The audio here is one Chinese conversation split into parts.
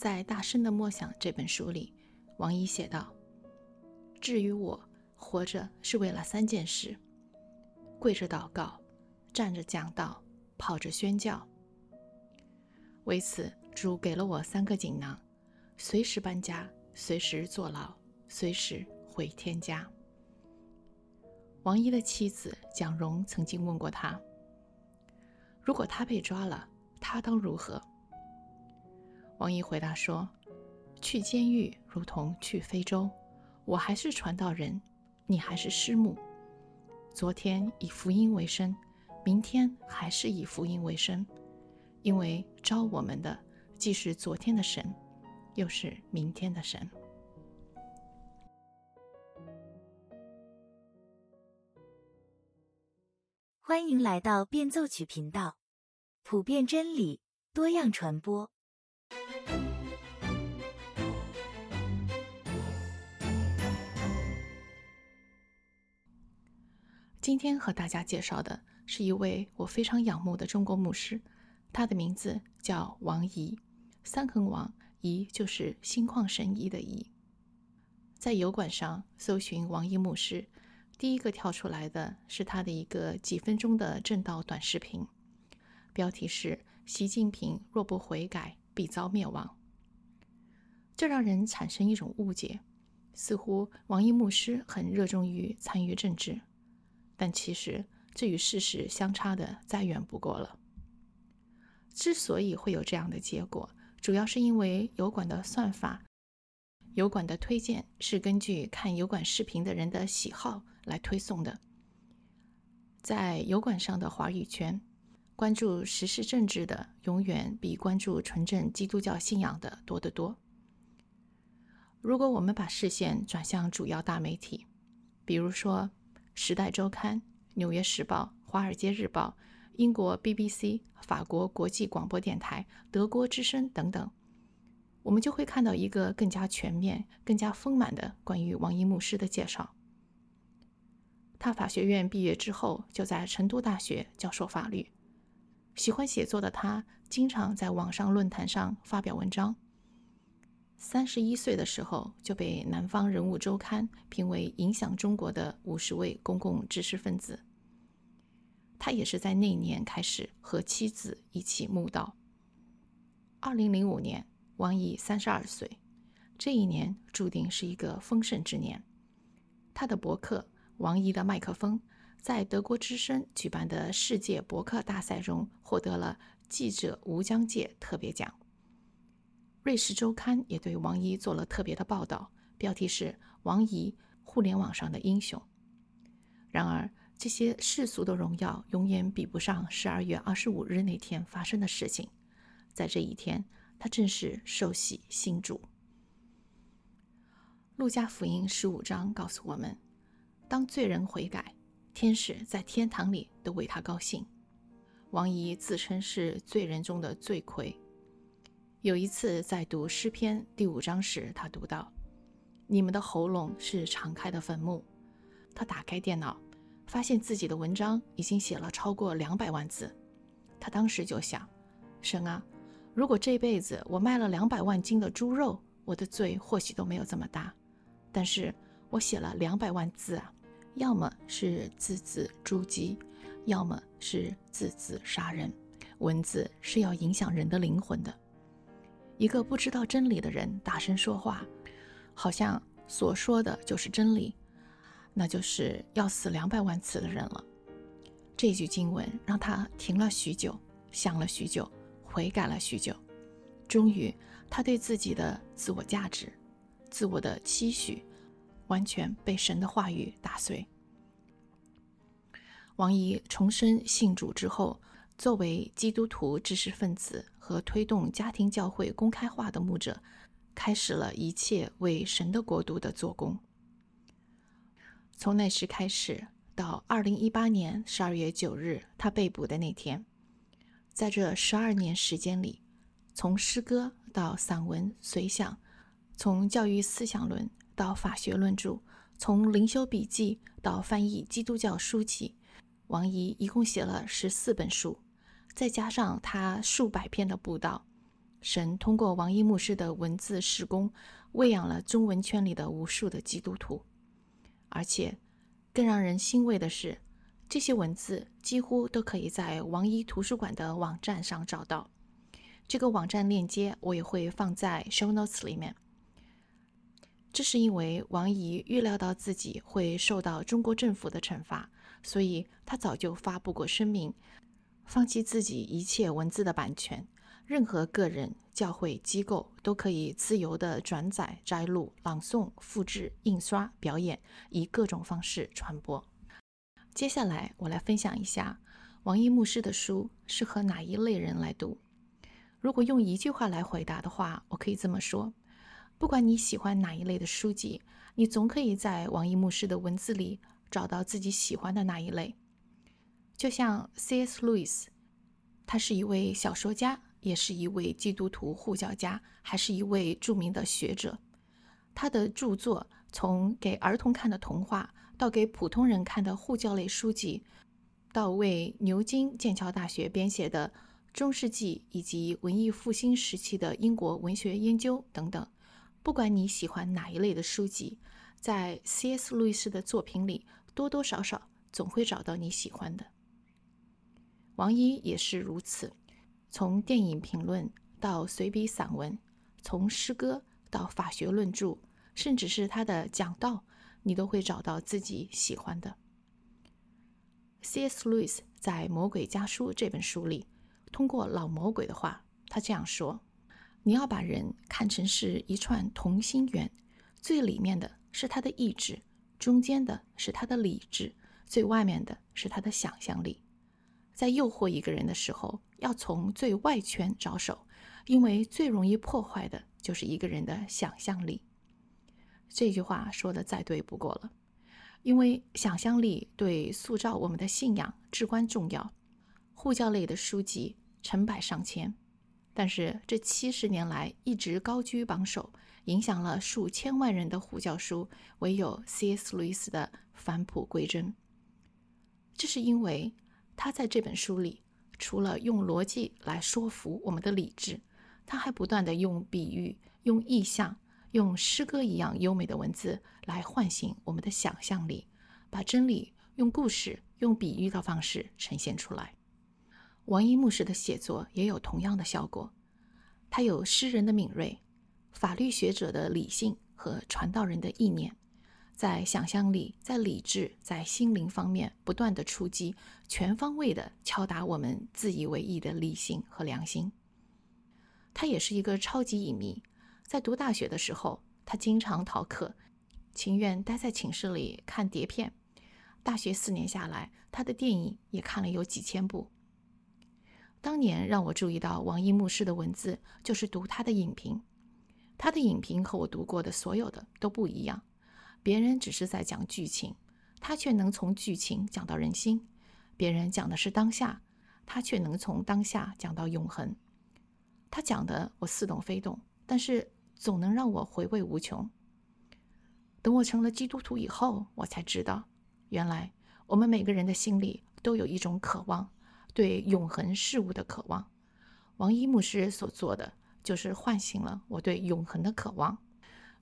在《大声的默想》这本书里，王一写道：“至于我，活着是为了三件事：跪着祷告，站着讲道，跑着宣教。为此，主给了我三个锦囊，随时搬家，随时坐牢，随时回天家。”王一的妻子蒋蓉曾经问过他：“如果他被抓了，他当如何？”王一回答说：“去监狱如同去非洲，我还是传道人，你还是师母。昨天以福音为生，明天还是以福音为生，因为招我们的既是昨天的神，又是明天的神。”欢迎来到变奏曲频道，普遍真理，多样传播。今天和大家介绍的是一位我非常仰慕的中国牧师，他的名字叫王怡，三横王怡就是心旷神怡的怡。在油管上搜寻王怡牧师，第一个跳出来的是他的一个几分钟的正道短视频，标题是“习近平若不悔改，必遭灭亡”。这让人产生一种误解，似乎王怡牧师很热衷于参与政治。但其实这与事实相差的再远不过了。之所以会有这样的结果，主要是因为油管的算法，油管的推荐是根据看油管视频的人的喜好来推送的。在油管上的华语圈，关注时事政治的永远比关注纯正基督教信仰的多得多。如果我们把视线转向主要大媒体，比如说，《时代周刊》、《纽约时报》、《华尔街日报》、英国 BBC、法国国际广播电台、德国之声等等，我们就会看到一个更加全面、更加丰满的关于王一牧师的介绍。他法学院毕业之后，就在成都大学教授法律。喜欢写作的他，经常在网上论坛上发表文章。三十一岁的时候就被《南方人物周刊》评为影响中国的五十位公共知识分子。他也是在那年开始和妻子一起慕道。二零零五年，王毅三十二岁，这一年注定是一个丰盛之年。他的博客《王毅的麦克风》在德国之声举办的世界博客大赛中获得了记者无疆界特别奖。瑞士周刊也对王一做了特别的报道，标题是“王怡，互联网上的英雄”。然而，这些世俗的荣耀永远比不上十二月二十五日那天发生的事情。在这一天，他正是受洗信主。路加福音十五章告诉我们，当罪人悔改，天使在天堂里都为他高兴。王怡自称是罪人中的罪魁。有一次在读诗篇第五章时，他读到：“你们的喉咙是敞开的坟墓。”他打开电脑，发现自己的文章已经写了超过两百万字。他当时就想：“神啊，如果这辈子我卖了两百万斤的猪肉，我的罪或许都没有这么大。但是我写了两百万字啊，要么是字字诛鸡，要么是字字杀人。文字是要影响人的灵魂的。”一个不知道真理的人大声说话，好像所说的就是真理，那就是要死两百万次的人了。这句经文让他停了许久，想了许久，悔改了许久。终于，他对自己的自我价值、自我的期许，完全被神的话语打碎。王姨重生信主之后。作为基督徒知识分子和推动家庭教会公开化的牧者，开始了一切为神的国度的做工。从那时开始到二零一八年十二月九日他被捕的那天，在这十二年时间里，从诗歌到散文随想，从教育思想论到法学论著，从灵修笔记到翻译基督教书籍，王怡一共写了十四本书。再加上他数百篇的布道，神通过王一牧师的文字施工，喂养了中文圈里的无数的基督徒。而且，更让人欣慰的是，这些文字几乎都可以在王一图书馆的网站上找到。这个网站链接我也会放在 show notes 里面。这是因为王怡预料到自己会受到中国政府的惩罚，所以他早就发布过声明，放弃自己一切文字的版权。任何个人、教会、机构都可以自由地转载、摘录、朗诵、复制、印刷、表演，以各种方式传播。接下来，我来分享一下王一牧师的书适合哪一类人来读。如果用一句话来回答的话，我可以这么说。不管你喜欢哪一类的书籍，你总可以在王一牧师的文字里找到自己喜欢的那一类。就像 C.S. 路易斯，他是一位小说家，也是一位基督徒护教家，还是一位著名的学者。他的著作从给儿童看的童话，到给普通人看的护教类书籍，到为牛津、剑桥大学编写的中世纪以及文艺复兴时期的英国文学研究等等。不管你喜欢哪一类的书籍，在 C.S. 路易斯的作品里，多多少少总会找到你喜欢的。王一也是如此，从电影评论到随笔散文，从诗歌到法学论著，甚至是他的讲道，你都会找到自己喜欢的。C.S. 路易斯在《魔鬼家书》这本书里，通过老魔鬼的话，他这样说。你要把人看成是一串同心圆，最里面的是他的意志，中间的是他的理智，最外面的是他的想象力。在诱惑一个人的时候，要从最外圈着手，因为最容易破坏的就是一个人的想象力。这句话说的再对不过了，因为想象力对塑造我们的信仰至关重要。护教类的书籍成百上千。但是这七十年来一直高居榜首，影响了数千万人的护教书，唯有 C.S. 路易斯的《返璞归真》。这是因为他在这本书里，除了用逻辑来说服我们的理智，他还不断的用比喻、用意象、用诗歌一样优美的文字来唤醒我们的想象力，把真理用故事、用比喻的方式呈现出来。王一牧师的写作也有同样的效果，他有诗人的敏锐、法律学者的理性和传道人的意念，在想象力、在理智、在心灵方面不断的出击，全方位的敲打我们自以为意的理性和良心。他也是一个超级影迷，在读大学的时候，他经常逃课，情愿待在寝室里看碟片。大学四年下来，他的电影也看了有几千部。当年让我注意到王一牧师的文字，就是读他的影评。他的影评和我读过的所有的都不一样。别人只是在讲剧情，他却能从剧情讲到人心；别人讲的是当下，他却能从当下讲到永恒。他讲的我似懂非懂，但是总能让我回味无穷。等我成了基督徒以后，我才知道，原来我们每个人的心里都有一种渴望。对永恒事物的渴望，王一牧师所做的就是唤醒了我对永恒的渴望。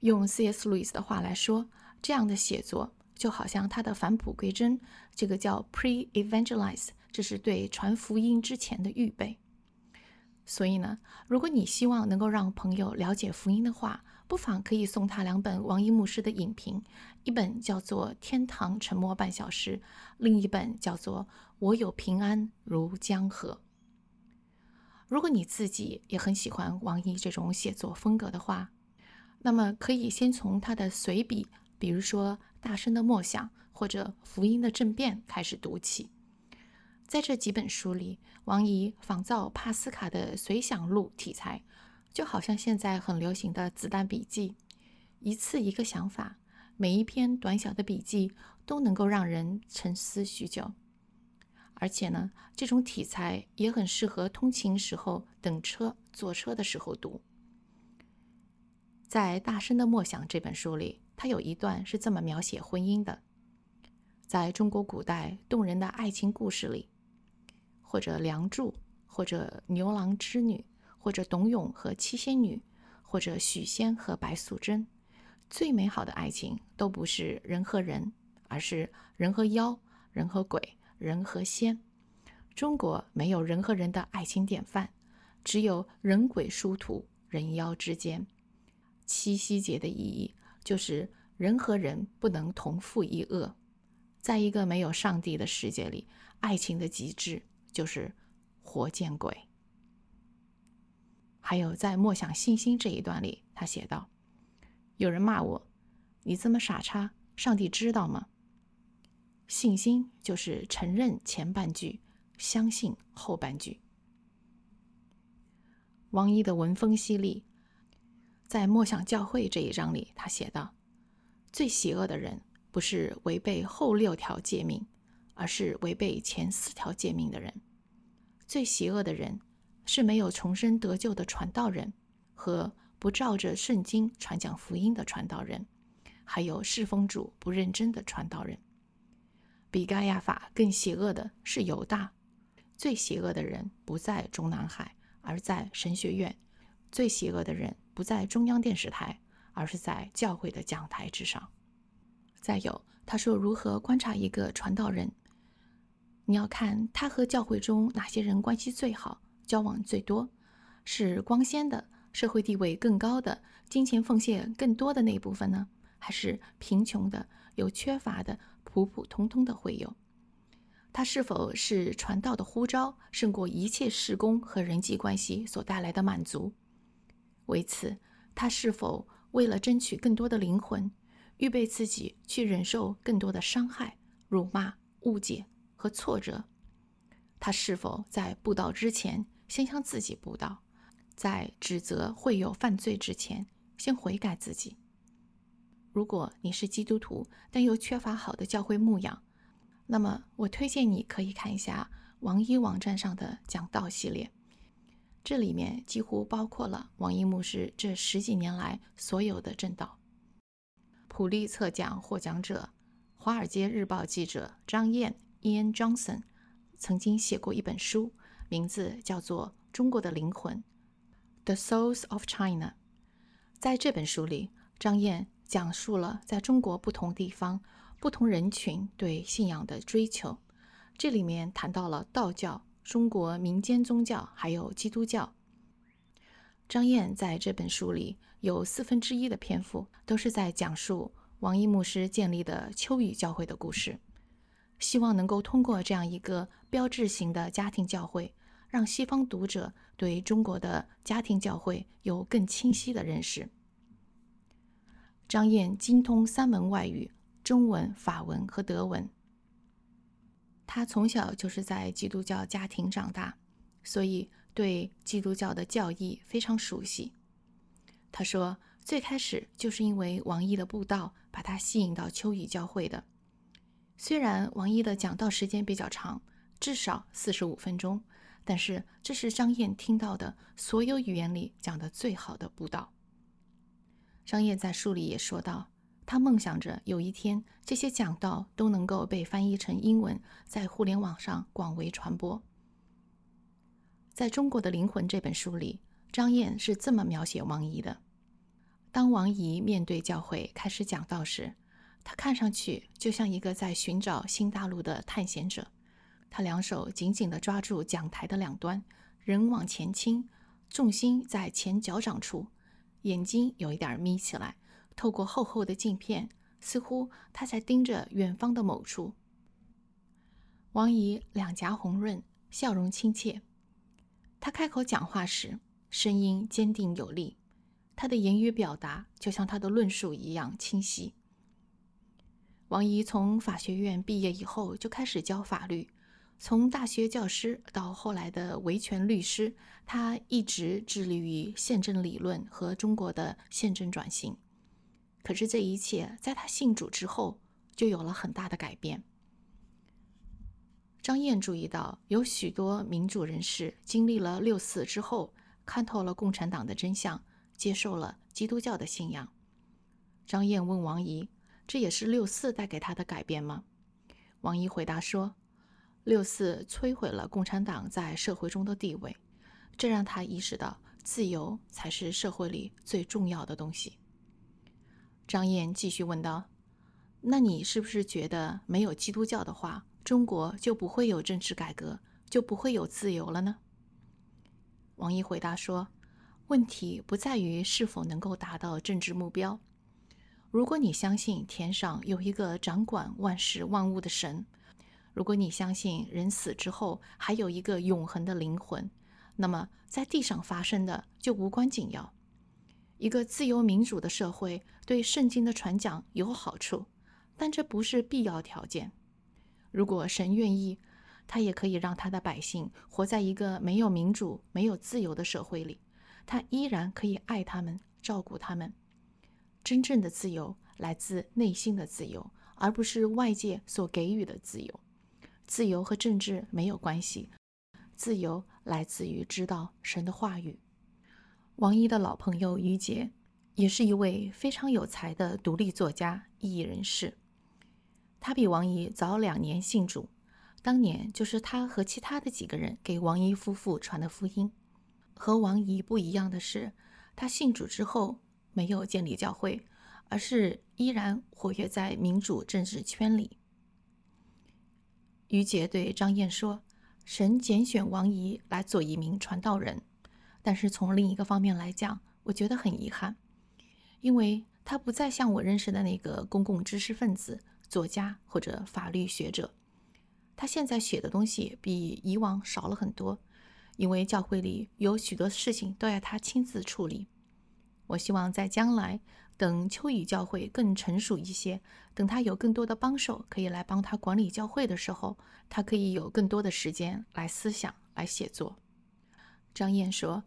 用 C.S. 路易斯的话来说，这样的写作就好像他的返璞归真，这个叫 pre-evangelize，这是对传福音之前的预备。所以呢，如果你希望能够让朋友了解福音的话，不妨可以送他两本王一牧师的影评，一本叫做《天堂沉默半小时》，另一本叫做《我有平安如江河》。如果你自己也很喜欢王一这种写作风格的话，那么可以先从他的随笔，比如说《大声的默想》或者《福音的政变》开始读起。在这几本书里，王怡仿造帕斯卡的随想录题材。就好像现在很流行的子弹笔记，一次一个想法，每一篇短小的笔记都能够让人沉思许久。而且呢，这种题材也很适合通勤时候、等车、坐车的时候读。在《大声的默想》这本书里，他有一段是这么描写婚姻的：在中国古代动人的爱情故事里，或者梁祝，或者牛郎织女。或者董永和七仙女，或者许仙和白素贞。最美好的爱情都不是人和人，而是人和妖、人和鬼、人和仙。中国没有人和人的爱情典范，只有人鬼殊途、人妖之间。七夕节的意义就是人和人不能同负一恶。在一个没有上帝的世界里，爱情的极致就是活见鬼。还有在默想信心这一段里，他写道：“有人骂我，你这么傻叉，上帝知道吗？”信心就是承认前半句。相信后半句。王一的文风犀利，在《默想教会》这一章里，他写道：“最邪恶的人不是违背后六条诫命，而是违背前四条诫命的人。最邪恶的人是没有重生得救的传道人，和不照着圣经传讲福音的传道人，还有侍奉主不认真的传道人。比盖亚法更邪恶的是犹大。”最邪恶的人不在中南海，而在神学院；最邪恶的人不在中央电视台，而是在教会的讲台之上。再有，他说如何观察一个传道人？你要看他和教会中哪些人关系最好，交往最多，是光鲜的、社会地位更高的、金钱奉献更多的那部分呢，还是贫穷的、有缺乏的、普普通通的会友？他是否是传道的呼召胜过一切事工和人际关系所带来的满足？为此，他是否为了争取更多的灵魂，预备自己去忍受更多的伤害、辱骂、误解和挫折？他是否在布道之前先向自己布道，在指责会有犯罪之前先悔改自己？如果你是基督徒，但又缺乏好的教会牧养，那么，我推荐你可以看一下王一网站上的讲道系列，这里面几乎包括了王一牧师这十几年来所有的正道。普利策奖获奖者、《华尔街日报》记者张燕 （Ian Johnson） 曾经写过一本书，名字叫做《中国的灵魂》（The Souls of China）。在这本书里，张燕讲述了在中国不同地方。不同人群对信仰的追求，这里面谈到了道教、中国民间宗教，还有基督教。张燕在这本书里有四分之一的篇幅都是在讲述王一牧师建立的秋雨教会的故事，希望能够通过这样一个标志性的家庭教会，让西方读者对中国的家庭教会有更清晰的认识。张燕精通三门外语。中文、法文和德文。他从小就是在基督教家庭长大，所以对基督教的教义非常熟悉。他说，最开始就是因为王毅的布道把他吸引到秋雨教会的。虽然王一的讲道时间比较长，至少四十五分钟，但是这是张燕听到的所有语言里讲的最好的布道。张燕在书里也说到。他梦想着有一天，这些讲道都能够被翻译成英文，在互联网上广为传播。在中国的灵魂这本书里，张燕是这么描写王怡的：当王怡面对教会开始讲道时，他看上去就像一个在寻找新大陆的探险者。他两手紧紧地抓住讲台的两端，人往前倾，重心在前脚掌处，眼睛有一点眯起来。透过厚厚的镜片，似乎他在盯着远方的某处。王姨两颊红润，笑容亲切。她开口讲话时，声音坚定有力，她的言语表达就像她的论述一样清晰。王姨从法学院毕业以后就开始教法律，从大学教师到后来的维权律师，她一直致力于宪政理论和中国的宪政转型。可是这一切在他信主之后就有了很大的改变。张燕注意到，有许多民主人士经历了六四之后，看透了共产党的真相，接受了基督教的信仰。张燕问王怡：“这也是六四带给他的改变吗？”王姨回答说：“六四摧毁了共产党在社会中的地位，这让他意识到自由才是社会里最重要的东西。张燕继续问道：“那你是不是觉得没有基督教的话，中国就不会有政治改革，就不会有自由了呢？”王毅回答说：“问题不在于是否能够达到政治目标。如果你相信天上有一个掌管万事万物的神，如果你相信人死之后还有一个永恒的灵魂，那么在地上发生的就无关紧要。”一个自由民主的社会对圣经的传讲有好处，但这不是必要条件。如果神愿意，他也可以让他的百姓活在一个没有民主、没有自由的社会里，他依然可以爱他们、照顾他们。真正的自由来自内心的自由，而不是外界所给予的自由。自由和政治没有关系，自由来自于知道神的话语。王一的老朋友于杰，也是一位非常有才的独立作家、异议人士。他比王一早两年信主，当年就是他和其他的几个人给王一夫妇传的福音。和王一不一样的是，他信主之后没有建立教会，而是依然活跃在民主政治圈里。于杰对张燕说：“神拣选王一来做一名传道人。”但是从另一个方面来讲，我觉得很遗憾，因为他不再像我认识的那个公共知识分子、作家或者法律学者。他现在写的东西比以往少了很多，因为教会里有许多事情都要他亲自处理。我希望在将来，等秋雨教会更成熟一些，等他有更多的帮手可以来帮他管理教会的时候，他可以有更多的时间来思想、来写作。张燕说。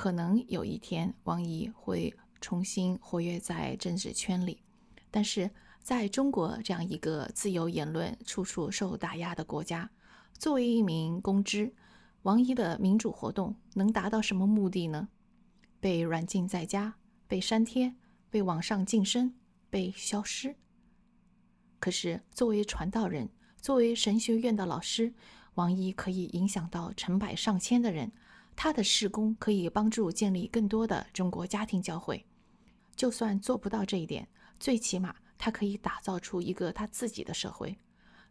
可能有一天，王毅会重新活跃在政治圈里，但是在中国这样一个自由言论处处受打压的国家，作为一名公知，王毅的民主活动能达到什么目的呢？被软禁在家，被删帖，被网上晋升，被消失。可是作为传道人，作为神学院的老师，王一可以影响到成百上千的人。他的事工可以帮助建立更多的中国家庭教会，就算做不到这一点，最起码他可以打造出一个他自己的社会。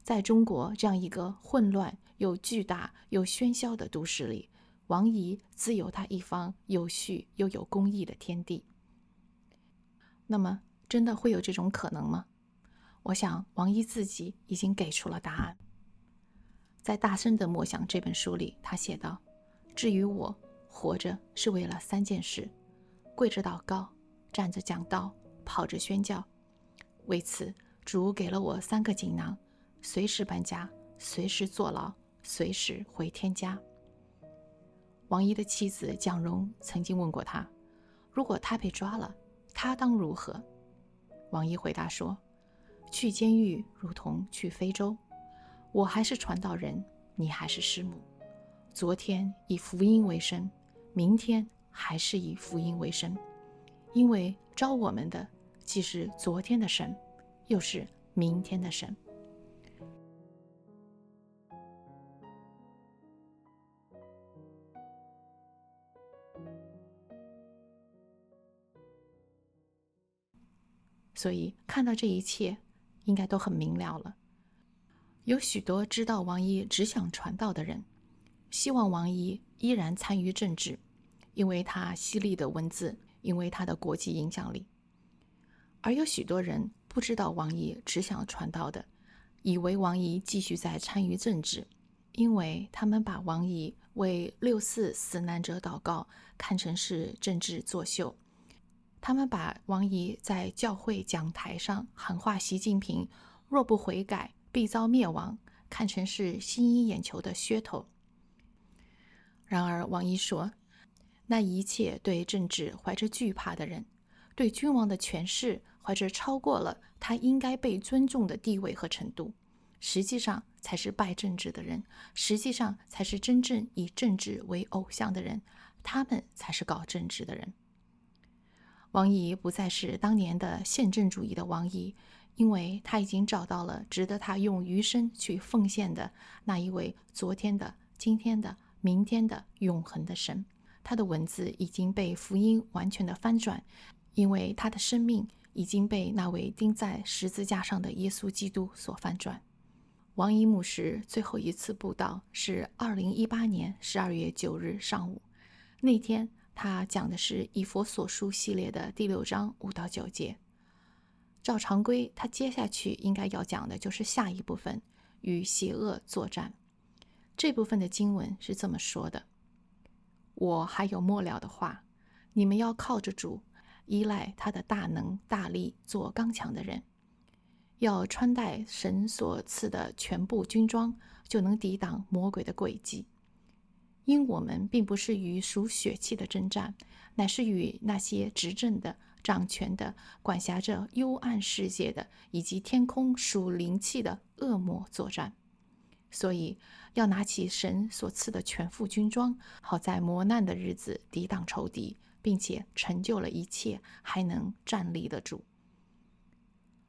在中国这样一个混乱又巨大又喧嚣的都市里，王怡自有他一方有序又有公益的天地。那么，真的会有这种可能吗？我想，王一自己已经给出了答案。在《大声的默想》这本书里，他写道。至于我，活着是为了三件事：跪着祷告，站着讲道，跑着宣教。为此，主给了我三个锦囊：随时搬家，随时坐牢，随时回天家。王一的妻子蒋蓉曾经问过他：“如果他被抓了，他当如何？”王一回答说：“去监狱如同去非洲，我还是传道人，你还是师母。”昨天以福音为生，明天还是以福音为生，因为招我们的既是昨天的神，又是明天的神。所以看到这一切，应该都很明了了。有许多知道王一只想传道的人。希望王毅依然参与政治，因为他犀利的文字，因为他的国际影响力。而有许多人不知道王毅只想传道的，以为王毅继续在参与政治，因为他们把王毅为六四死难者祷告看成是政治作秀，他们把王毅在教会讲台上喊话习近平若不悔改必遭灭亡看成是吸引眼球的噱头。然而，王一说：“那一切对政治怀着惧怕的人，对君王的权势怀着超过了他应该被尊重的地位和程度，实际上才是拜政治的人，实际上才是真正以政治为偶像的人，他们才是搞政治的人。”王毅不再是当年的宪政主义的王毅，因为他已经找到了值得他用余生去奉献的那一位昨天的、今天的。明天的永恒的神，他的文字已经被福音完全的翻转，因为他的生命已经被那位钉在十字架上的耶稣基督所翻转。王一牧师最后一次布道是二零一八年十二月九日上午，那天他讲的是《以佛所书》系列的第六章五到九节。照常规，他接下去应该要讲的就是下一部分——与邪恶作战。这部分的经文是这么说的：“我还有末了的话，你们要靠着主，依赖他的大能大力，做刚强的人。”要穿戴神所赐的全部军装，就能抵挡魔鬼的诡计。因我们并不是与属血气的征战，乃是与那些执政的、掌权的、管辖着幽暗世界的，以及天空属灵气的恶魔作战。所以，要拿起神所赐的全副军装，好在磨难的日子抵挡仇敌，并且成就了一切，还能站立得住。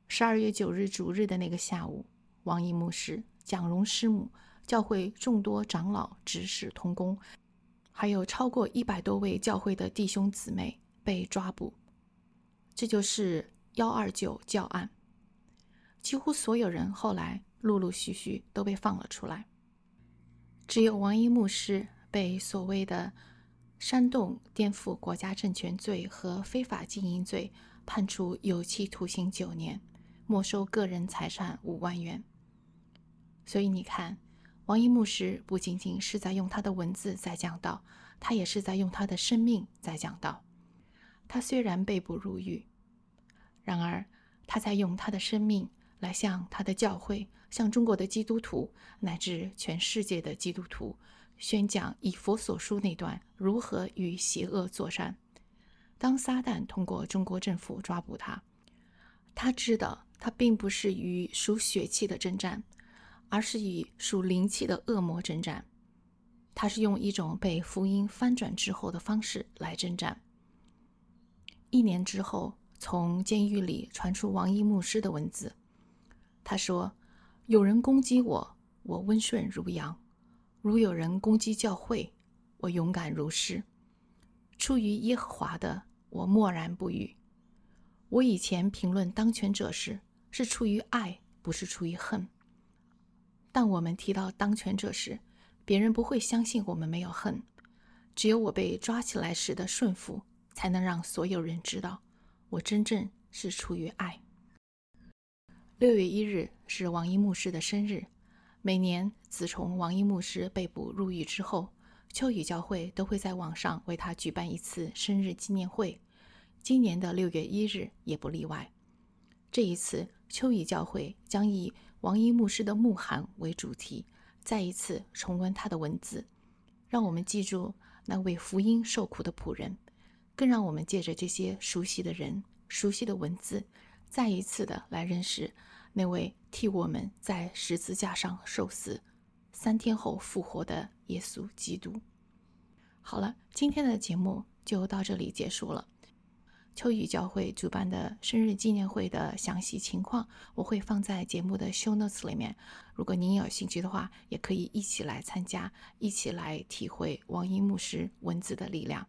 十二月九日主日的那个下午，王毅牧师、蒋荣师母、教会众多长老、执事、同工，还有超过一百多位教会的弟兄姊妹被抓捕。这就是幺二九教案。几乎所有人后来陆陆续续都被放了出来，只有王一牧师被所谓的煽动、颠覆国家政权罪和非法经营罪判处有期徒刑九年。没收个人财产五万元。所以你看，王一牧师不仅仅是在用他的文字在讲道，他也是在用他的生命在讲道。他虽然被捕入狱，然而他在用他的生命来向他的教会、向中国的基督徒乃至全世界的基督徒宣讲以佛所书那段如何与邪恶作战。当撒旦通过中国政府抓捕他，他知道。他并不是与属血气的征战，而是与属灵气的恶魔征战。他是用一种被福音翻转之后的方式来征战。一年之后，从监狱里传出王一牧师的文字。他说：“有人攻击我，我温顺如羊；如有人攻击教会，我勇敢如狮。出于耶和华的，我默然不语。我以前评论当权者时。”是出于爱，不是出于恨。但我们提到当权者时，别人不会相信我们没有恨。只有我被抓起来时的顺服，才能让所有人知道我真正是出于爱。六月一日是王一牧师的生日。每年自从王一牧师被捕入狱之后，秋雨教会都会在网上为他举办一次生日纪念会。今年的六月一日也不例外。这一次。秋雨教会将以王一牧师的牧函为主题，再一次重温他的文字，让我们记住那位福音受苦的仆人，更让我们借着这些熟悉的人、熟悉的文字，再一次的来认识那位替我们在十字架上受死、三天后复活的耶稣基督。好了，今天的节目就到这里结束了。秋雨教会主办的生日纪念会的详细情况，我会放在节目的 show notes 里面。如果您有兴趣的话，也可以一起来参加，一起来体会王一牧师文字的力量。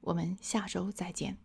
我们下周再见。